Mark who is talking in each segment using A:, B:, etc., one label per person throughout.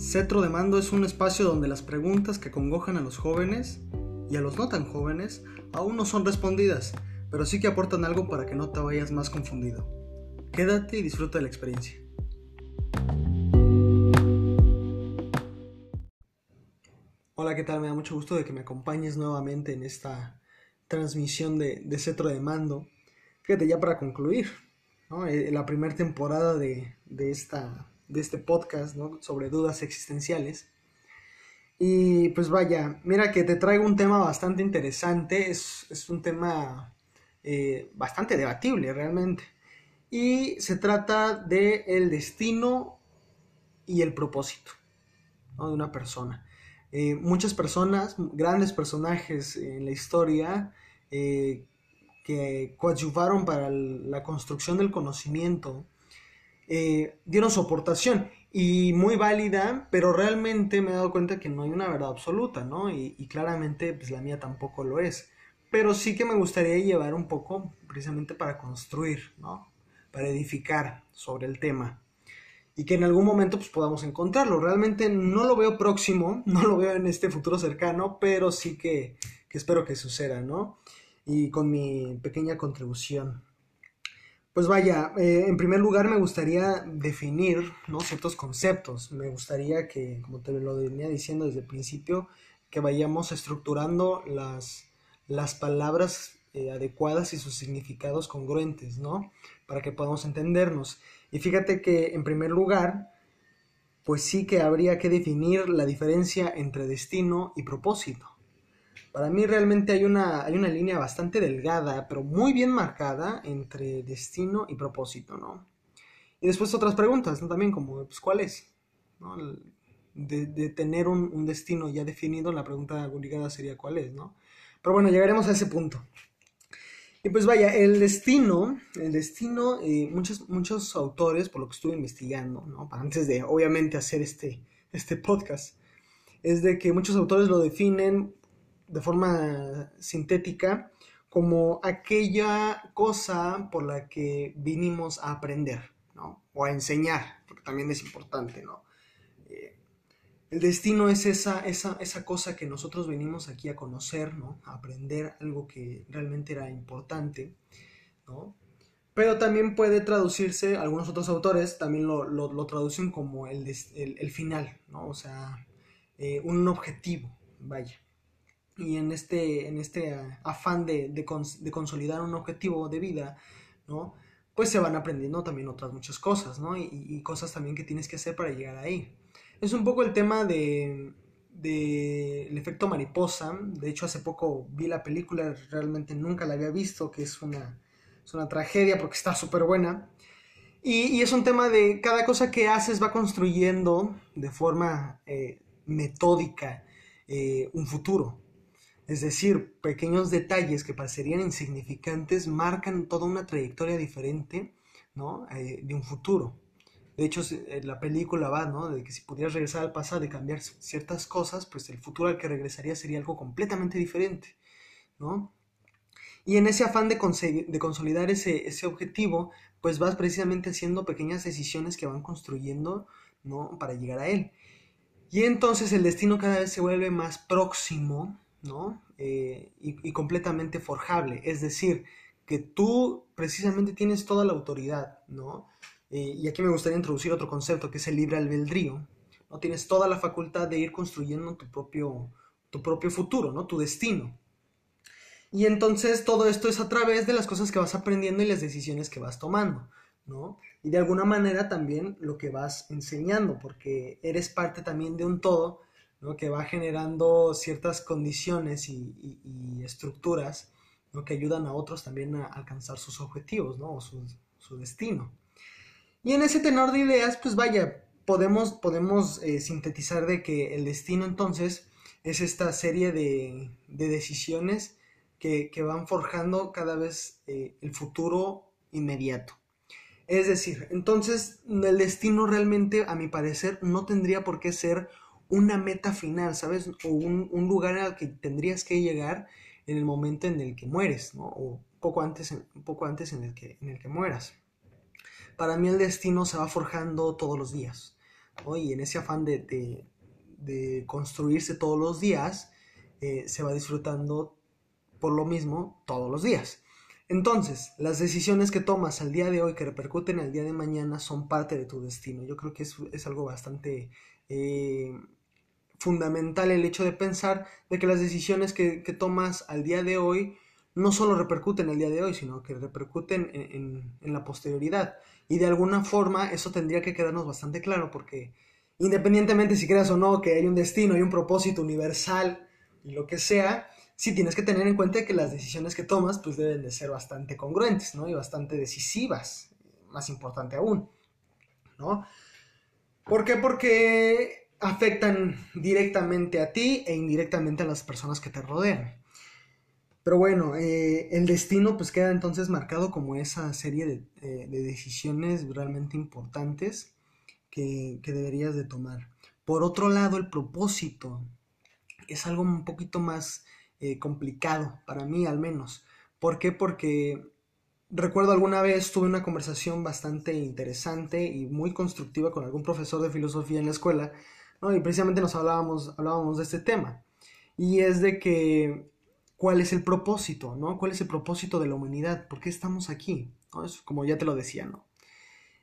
A: Cetro de Mando es un espacio donde las preguntas que congojan a los jóvenes y a los no tan jóvenes aún no son respondidas, pero sí que aportan algo para que no te vayas más confundido. Quédate y disfruta de la experiencia. Hola, ¿qué tal? Me da mucho gusto de que me acompañes nuevamente en esta transmisión de, Cetro de Mando. Fíjate, ya para concluir, eh, la primera temporada de, esta, de este podcast sobre dudas existenciales. Y pues vaya, mira que te traigo un tema bastante interesante, es, un tema eh, bastante debatible realmente. Y se trata de el destino y el propósito de una persona. Eh, muchas personas, grandes personajes en la historia, eh, que coadyuvaron para la construcción del conocimiento, eh, dieron su aportación y muy válida, pero realmente me he dado cuenta que no hay una verdad absoluta, ¿no? Y, claramente pues la mía tampoco lo es. Pero sí que me gustaría llevar un poco precisamente para construir, ¿no? Para edificar sobre el tema y que en algún momento pues, podamos encontrarlo. Realmente no lo veo próximo, no lo veo en este futuro cercano, pero sí que, espero que suceda, ¿no? Y con mi pequeña contribución. Pues vaya, eh, en primer lugar me gustaría definir ciertos conceptos. Me gustaría que, como te lo venía diciendo desde el principio, que vayamos estructurando las, las palabras eh, adecuadas y sus significados congruentes, ¿no? Para que podamos entendernos. Y fíjate que en primer lugar, pues sí que habría que definir la diferencia entre destino y propósito. Para mí realmente hay una, hay una línea bastante delgada, pero muy bien marcada entre destino y propósito, ¿no? Y después otras preguntas, ¿no? También como, pues, ¿cuál es? De, tener un, un, destino ya definido, la pregunta obligada sería ¿cuál es? ¿no? Pero bueno, llegaremos a ese punto. Y pues vaya, el destino, el destino, eh, muchos, muchos autores, por lo que estuve investigando, ¿no? antes de obviamente hacer este, este podcast, es de que muchos autores lo definen de forma sintética como aquella cosa por la que vinimos a aprender, ¿no? O a enseñar, porque también es importante, ¿no? El destino es esa, esa, esa cosa que nosotros venimos aquí a conocer, ¿no? A aprender algo que realmente era importante, ¿no? Pero también puede traducirse, algunos otros autores también lo, lo, traducen como el, el, final, ¿no? O sea, eh, un objetivo, vaya. Y en este, en este afán de, de, de, consolidar un objetivo de vida, ¿no? Pues se van aprendiendo también otras muchas cosas, ¿no? Y, cosas también que tienes que hacer para llegar ahí es un poco el tema de, el efecto mariposa. De hecho, hace poco vi la película, realmente nunca la había visto, que es una, una tragedia porque está súper buena. Y, es un tema de cada cosa que haces va construyendo de forma eh, metódica eh, un futuro. Es decir, pequeños detalles que parecerían insignificantes marcan toda una trayectoria diferente ¿no? Eh, de un futuro. De hecho, la película va, ¿no? De que si pudieras regresar al pasado y cambiar ciertas cosas, pues el futuro al que regresaría sería algo completamente diferente, ¿no? Y en ese afán de, de consolidar ese, ese, objetivo, pues vas precisamente haciendo pequeñas decisiones que van construyendo, ¿no? Para llegar a él. Y entonces el destino cada vez se vuelve más próximo, ¿no? Eh, y, completamente forjable. Es decir, que tú precisamente tienes toda la autoridad, ¿no? Eh, y aquí me gustaría introducir otro concepto que es el libre albedrío. ¿no? Tienes toda la facultad de ir construyendo tu propio, tu propio futuro, ¿no? tu destino. Y entonces todo esto es a través de las cosas que vas aprendiendo y las decisiones que vas tomando. ¿no? Y de alguna manera también lo que vas enseñando, porque eres parte también de un todo que va generando ciertas condiciones y, estructuras ¿no? que ayudan a otros también a alcanzar sus objetivos ¿no? o su, destino. Y en ese tenor de ideas, pues vaya, podemos, podemos eh, sintetizar de que el destino entonces es esta serie de, decisiones que, van forjando cada vez eh, el futuro inmediato. Es decir, entonces el destino realmente, a mi parecer, no tendría por qué ser una meta final, ¿sabes? O un, lugar al que tendrías que llegar en el momento en el que mueres, ¿no? O poco antes, poco antes en, el que, en el que mueras. Para mí el destino se va forjando todos los días. y en ese afán de, construirse todos los días, eh, se va disfrutando por lo mismo todos los días. Entonces, las decisiones que tomas al día de hoy que repercuten al día de mañana son parte de tu destino. Yo creo que es, es algo bastante eh, fundamental el hecho de pensar de que las decisiones que, tomas al día de hoy no solo repercuten el día de hoy, sino que repercuten en, en, la posterioridad. Y de alguna forma eso tendría que quedarnos bastante claro porque independientemente si creas o no que hay un destino, hay un propósito universal y lo que sea, sí tienes que tener en cuenta que las decisiones que tomas pues deben de ser bastante congruentes, ¿no? Y bastante decisivas, más importante aún, ¿no? ¿Por qué? Porque afectan directamente a ti e indirectamente a las personas que te rodean. Pero bueno, eh, el destino pues queda entonces marcado como esa serie de, eh, decisiones realmente importantes que, deberías de tomar. Por otro lado, el propósito es algo un poquito más eh, complicado, para mí al menos. ¿Por qué? Porque recuerdo alguna vez tuve una conversación bastante interesante y muy constructiva con algún profesor de filosofía en la escuela, y precisamente nos hablábamos, hablábamos de este tema. Y es de que, ¿cuál es el propósito? ¿no? ¿Cuál es el propósito de la humanidad? ¿Por qué estamos aquí? como ya te lo decía, ¿no?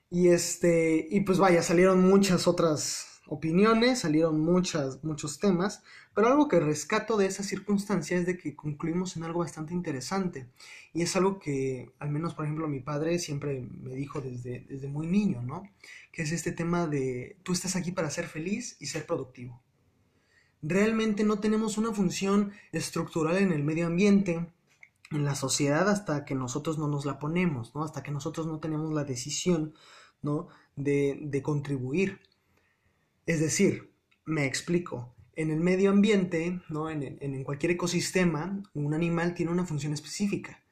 A: Y este, y pues vaya, salieron muchas otras opiniones, salieron muchas, muchos temas, pero algo que rescato de esa circunstancia es de que concluimos en algo bastante interesante. Y es algo que, al menos, por ejemplo, mi padre siempre me dijo desde, desde muy niño, ¿no? Que es este tema de tú estás aquí para ser feliz y ser productivo. Realmente no tenemos una función estructural en el medio ambiente, en la sociedad, hasta que nosotros no nos la ponemos, ¿no? Hasta que nosotros no tenemos la decisión, ¿no? De, de contribuir. Es decir, me explico, en el medio ambiente, ¿no? en, cualquier ecosistema, un animal tiene una función específica.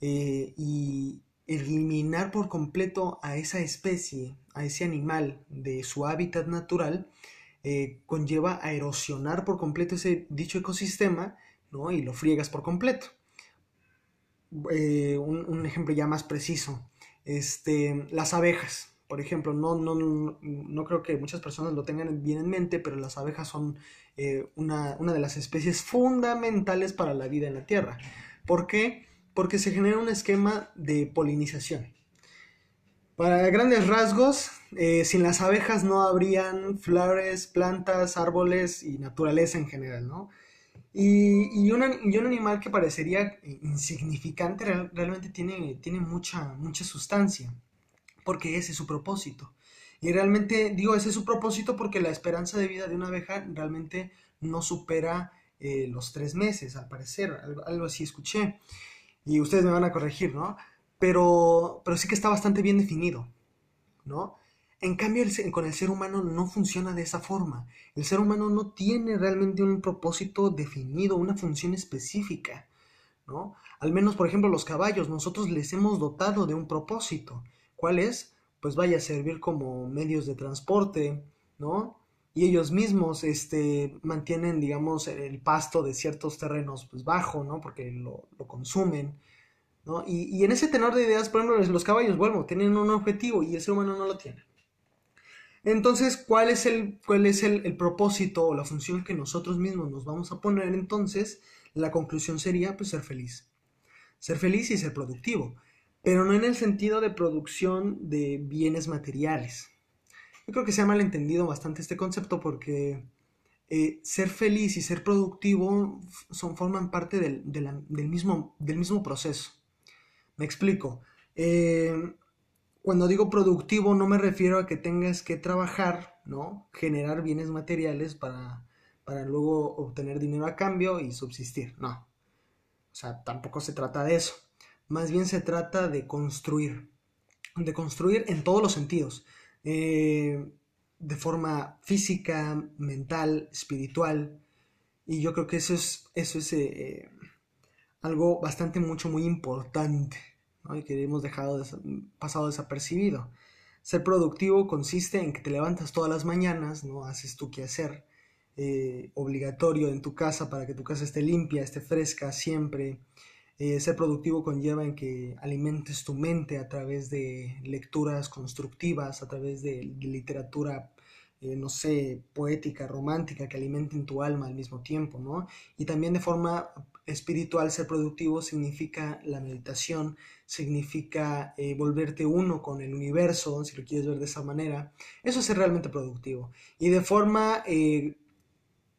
A: Eh, y eliminar por completo a esa especie, a ese animal de su hábitat natural, eh, conlleva a erosionar por completo ese dicho ecosistema ¿no? y lo friegas por completo. Eh, un, un, ejemplo ya más preciso, este, las abejas por ejemplo, no, no, no, creo que muchas personas lo tengan bien en mente, pero las abejas son eh, una, una, de las especies fundamentales para la vida en la Tierra. ¿Por qué? Porque se genera un esquema de polinización. Para grandes rasgos, eh, sin las abejas no habrían flores, plantas, árboles y naturaleza en general, ¿no? Y, y, un animal que parecería insignificante realmente tiene, tiene mucha, mucha sustancia porque ese es su propósito. Y realmente digo, ese es su propósito porque la esperanza de vida de una abeja realmente no supera eh, los tres meses, al parecer, algo, así escuché. Y ustedes me van a corregir, ¿no? Pero, pero sí que está bastante bien definido, ¿no? En cambio, con el ser humano no funciona de esa forma. El ser humano no tiene realmente un propósito definido, una función específica, ¿no? Al menos, por ejemplo, los caballos, nosotros les hemos dotado de un propósito. ¿Cuál es? Pues vaya a servir como medios de transporte, ¿no? Y ellos mismos este, mantienen, digamos, el pasto de ciertos terrenos pues bajo, ¿no? Porque lo, consumen, ¿no? Y, en ese tenor de ideas, por ejemplo, los caballos, bueno, tienen un objetivo y el ser humano no lo tiene. Entonces, ¿cuál es el, cuál es el, el, propósito o la función que nosotros mismos nos vamos a poner? Entonces, la conclusión sería, pues, ser feliz. Ser feliz y ser productivo pero no en el sentido de producción de bienes materiales. Yo creo que se ha malentendido bastante este concepto porque eh, ser feliz y ser productivo son, forman parte del, mismo, del mismo proceso. Me explico. Eh, cuando digo productivo no me refiero a que tengas que trabajar, ¿no? Generar bienes materiales para, para luego obtener dinero a cambio y subsistir. No. O sea, tampoco se trata de eso. Más bien se trata de construir, de construir en todos los sentidos, eh, de forma física, mental, espiritual. Y yo creo que eso es, eso es eh, algo bastante, mucho, muy importante y que hemos dejado pasado desapercibido. Ser productivo consiste en que te levantas todas las mañanas, ¿no? haces tu quehacer eh, obligatorio en tu casa para que tu casa esté limpia, esté fresca siempre. Eh, ser productivo conlleva en que alimentes tu mente a través de lecturas constructivas, a través de, literatura eh, no sé, poética, romántica, que alimenten tu alma al mismo tiempo, ¿no? Y también de forma espiritual, ser productivo significa la meditación, significa eh, volverte uno con el universo, si lo quieres ver de esa manera. Eso es ser realmente productivo. Y de forma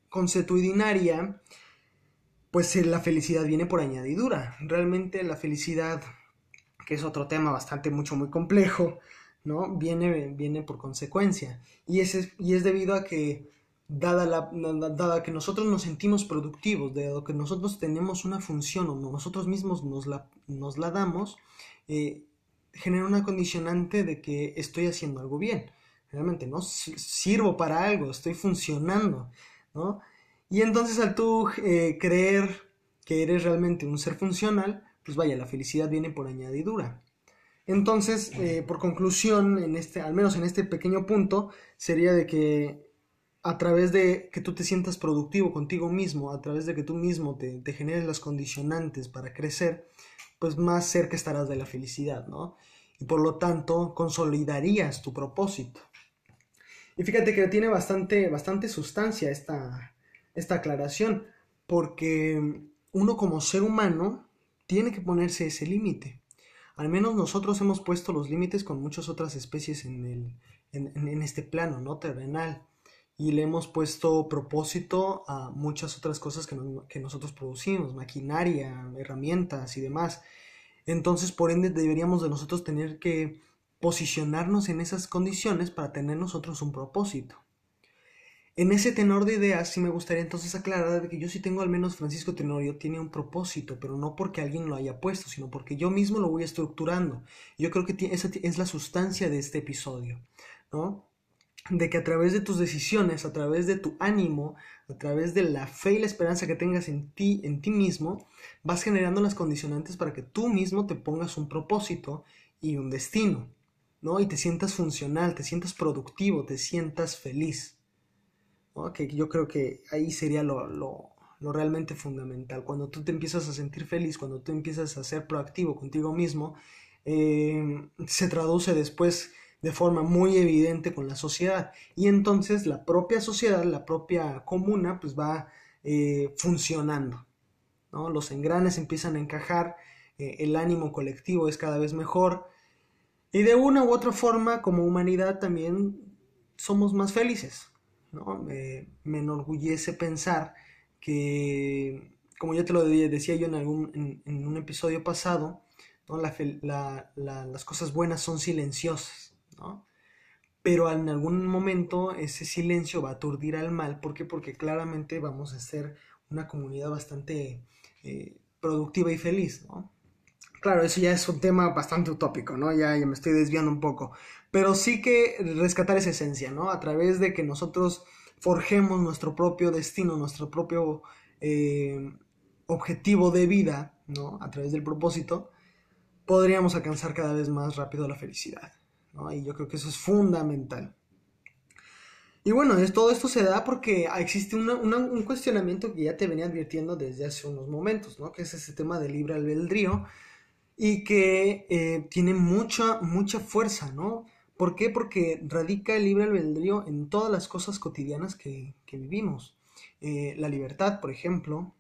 A: consuetudinaria, pues la felicidad viene por añadidura. Realmente la felicidad, que es otro tema bastante mucho muy complejo, ¿no? Viene, viene por consecuencia. Y, es, y es debido a que, dada, la, dada que nosotros nos sentimos productivos, dado que nosotros tenemos una función o nosotros mismos nos la, nos la damos, eh, genera una condicionante de que estoy haciendo algo bien. Realmente, ¿no? Sirvo para algo, estoy funcionando, ¿no? Y entonces al tú eh, creer que eres realmente un ser funcional, pues vaya, la felicidad viene por añadidura. Entonces, eh, por conclusión, en este, al menos en este pequeño punto, sería de que a través de que tú te sientas productivo contigo mismo, a través de que tú mismo te, generes las condicionantes para crecer, pues más cerca estarás de la felicidad, ¿no? Y por lo tanto, consolidarías tu propósito. Y fíjate que tiene bastante, bastante sustancia esta, esta aclaración, porque uno como ser humano tiene que ponerse ese límite. Al menos nosotros hemos puesto los límites con muchas otras especies en, el, en, este plano, ¿no? Terrenal. Y le hemos puesto propósito a muchas otras cosas que, que nosotros producimos, maquinaria, herramientas y demás. Entonces, por ende, deberíamos de nosotros tener que posicionarnos en esas condiciones para tener nosotros un propósito. En ese tenor de ideas sí me gustaría entonces aclarar que yo sí tengo al menos Francisco Tenorio tiene un propósito, pero no porque alguien lo haya puesto, sino porque yo mismo lo voy estructurando. Yo creo que esa es la sustancia de este episodio, ¿no? De que a través de tus decisiones, a través de tu ánimo, a través de la fe y la esperanza que tengas en ti, en ti mismo, vas generando las condicionantes para que tú mismo te pongas un propósito y un destino, ¿no? Y te sientas funcional, te sientas productivo, te sientas feliz que yo creo que ahí sería lo, lo, realmente fundamental. Cuando tú te empiezas a sentir feliz, cuando tú empiezas a ser proactivo contigo mismo, eh, se traduce después de forma muy evidente con la sociedad. Y entonces la propia sociedad, la propia comuna, pues va eh, funcionando. ¿no? Los engranes empiezan a encajar, eh, el ánimo colectivo es cada vez mejor. Y de una u otra forma, como humanidad, también somos más felices. Me, enorgullece pensar que, como ya te lo decía yo en, algún, en, un episodio pasado, las cosas buenas son silenciosas, Pero en algún momento ese silencio va a aturdir al mal. ¿Por qué? Porque claramente vamos a ser una comunidad bastante eh, productiva y feliz, Claro, eso ya es un tema bastante utópico, ¿no? Ya, ya me estoy desviando un poco pero sí que rescatar esa esencia, ¿no? A través de que nosotros forjemos nuestro propio destino, nuestro propio eh, objetivo de vida, ¿no? A través del propósito, podríamos alcanzar cada vez más rápido la felicidad, ¿no? Y yo creo que eso es fundamental. Y bueno, todo esto se da porque existe un cuestionamiento que ya te venía advirtiendo desde hace unos momentos, ¿no? Que es ese tema del libre albedrío y que eh, tiene mucha, mucha fuerza, ¿no? ¿Por qué? Porque radica el libre albedrío en todas las cosas cotidianas que, vivimos. Eh, la libertad, por ejemplo.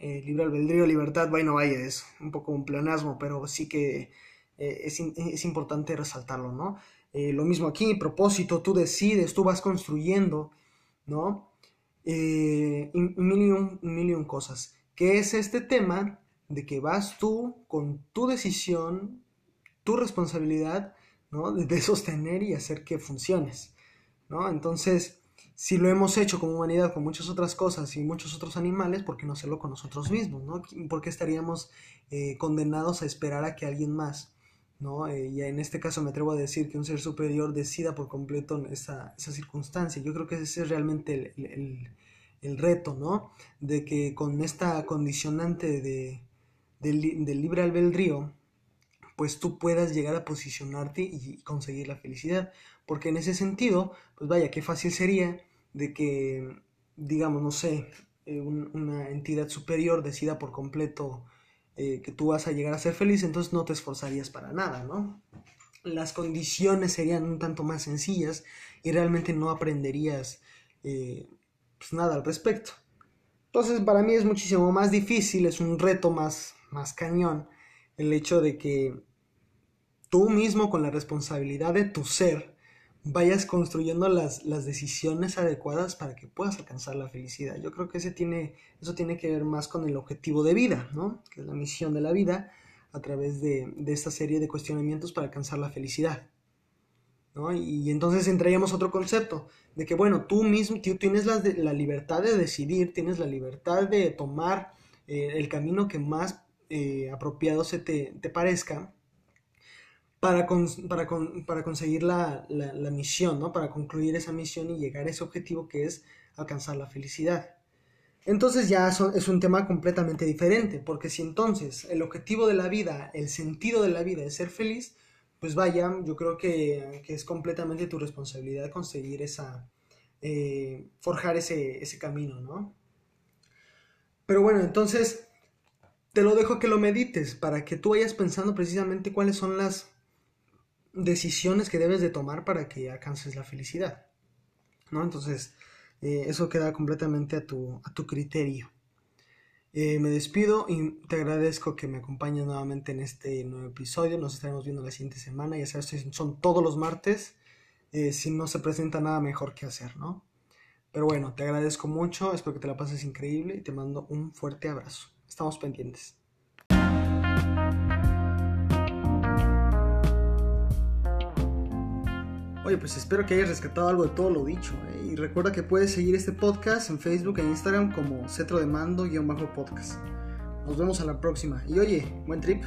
A: Eh, libre albedrío, libertad, bueno, vaya, es un poco un pleonasmo, pero sí que eh, es, importante resaltarlo, ¿no? lo mismo aquí, propósito, tú decides, tú vas construyendo, ¿no? un, mil y un cosas. ¿Qué es este tema de que vas tú con tu decisión, tu responsabilidad, de sostener y hacer que funciones, ¿no? Entonces, si lo hemos hecho como humanidad con muchas otras cosas y muchos otros animales, ¿por qué no hacerlo con nosotros mismos, ¿no? ¿Por qué estaríamos eh, condenados a esperar a que alguien más, ¿no? Eh, y en este caso me atrevo a decir que un ser superior decida por completo esa, circunstancia. Yo creo que ese es realmente el, reto, ¿no? De que con esta condicionante de, del libre albedrío, pues tú puedas llegar a posicionarte y conseguir la felicidad. Porque en ese sentido, pues vaya, qué fácil sería de que, digamos, no sé, eh, una entidad superior decida por completo eh, que tú vas a llegar a ser feliz, entonces no te esforzarías para nada, ¿no? las condiciones serían un tanto más sencillas y realmente no aprenderías eh, pues nada al respecto. Entonces para mí es muchísimo más difícil, es un reto más, más cañón el hecho de que tú mismo con la responsabilidad de tu ser vayas construyendo las, las, decisiones adecuadas para que puedas alcanzar la felicidad. Yo creo que ese tiene, eso tiene que ver más con el objetivo de vida, ¿no? Que es la misión de la vida a través de, de esta serie de cuestionamientos para alcanzar la felicidad. ¿no? Y, entonces entraríamos otro concepto de que, bueno, tú mismo tú tienes la, la libertad de decidir, tienes la libertad de tomar eh, el camino que más eh, apropiado se te, te parezca para, para, para conseguir la, la, misión, ¿no? Para concluir esa misión y llegar a ese objetivo que es alcanzar la felicidad. Entonces ya es un tema completamente diferente, porque si entonces el objetivo de la vida, el sentido de la vida es ser feliz, pues vaya, yo creo que, que es completamente tu responsabilidad conseguir esa, eh, forjar ese, ese camino, ¿no? Pero bueno, entonces te lo dejo que lo medites para que tú vayas pensando precisamente cuáles son las decisiones que debes de tomar para que alcances la felicidad. ¿No? Entonces, eh, eso queda completamente a tu, a tu criterio. Eh, me despido y te agradezco que me acompañes nuevamente en este nuevo episodio. Nos estaremos viendo la siguiente semana. Ya sabes, son todos los martes. Eh, si no se presenta nada mejor que hacer, ¿no? Pero bueno, te agradezco mucho. Espero que te la pases increíble y te mando un fuerte abrazo. Estamos pendientes. Oye, pues espero que hayas rescatado algo de todo lo dicho. ¿eh? Y recuerda que puedes seguir este podcast en Facebook e Instagram como Cetro de Mando-podcast. Nos vemos a la próxima. Y oye, buen trip.